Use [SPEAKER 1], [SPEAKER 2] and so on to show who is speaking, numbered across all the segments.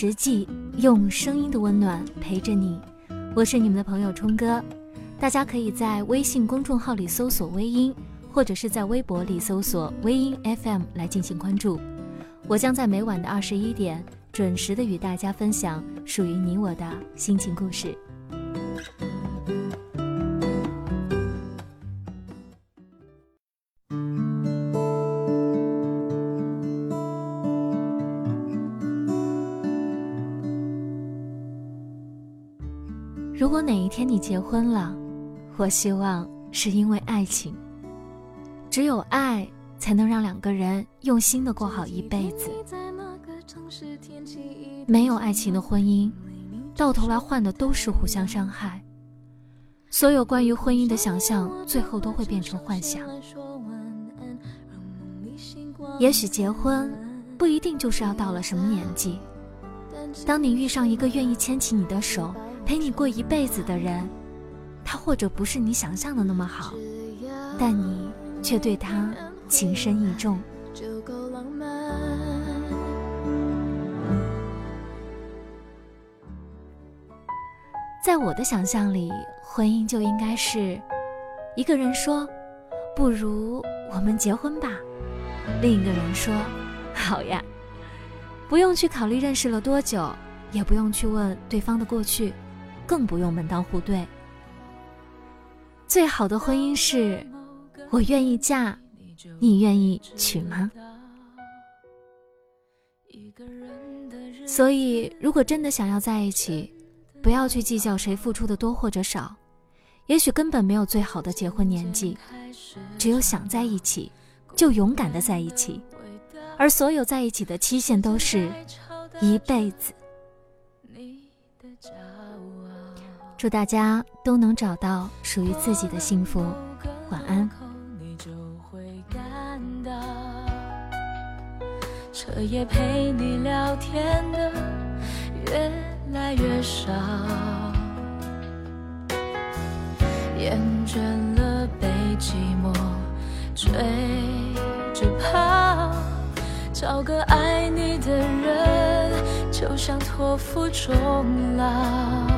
[SPEAKER 1] 实际，用声音的温暖陪着你。我是你们的朋友冲哥，大家可以在微信公众号里搜索“微音”，或者是在微博里搜索“微音 FM” 来进行关注。我将在每晚的二十一点准时的与大家分享属于你我的心情故事。如果哪一天你结婚了，我希望是因为爱情。只有爱，才能让两个人用心的过好一辈子。没有爱情的婚姻，到头来换的都是互相伤害。所有关于婚姻的想象，最后都会变成幻想。也许结婚，不一定就是要到了什么年纪。当你遇上一个愿意牵起你的手，陪你过一辈子的人，他或者不是你想象的那么好，但你却对他情深意重。在我的想象里，婚姻就应该是一个人说：“不如我们结婚吧。”另一个人说：“好呀。”不用去考虑认识了多久，也不用去问对方的过去。更不用门当户对。最好的婚姻是，我愿意嫁，你愿意娶吗？所以，如果真的想要在一起，不要去计较谁付出的多或者少，也许根本没有最好的结婚年纪，只有想在一起，就勇敢的在一起，而所有在一起的期限都是一辈子。祝大家都能找到属于自己的幸福，晚安。彻夜陪你聊天的越来越少，厌倦了被寂寞追着跑，找个爱你的人，就像托付终老。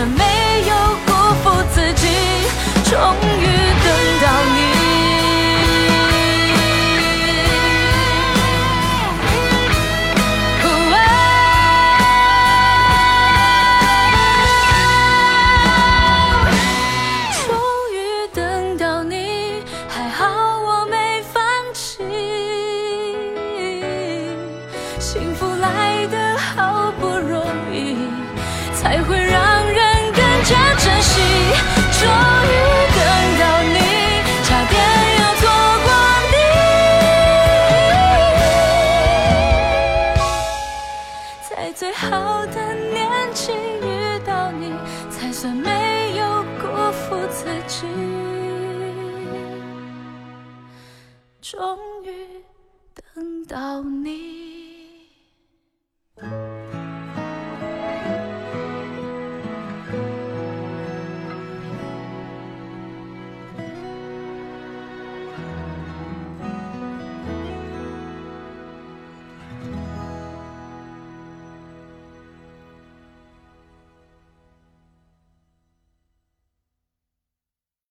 [SPEAKER 1] 却没有辜负自己，终于等。到你。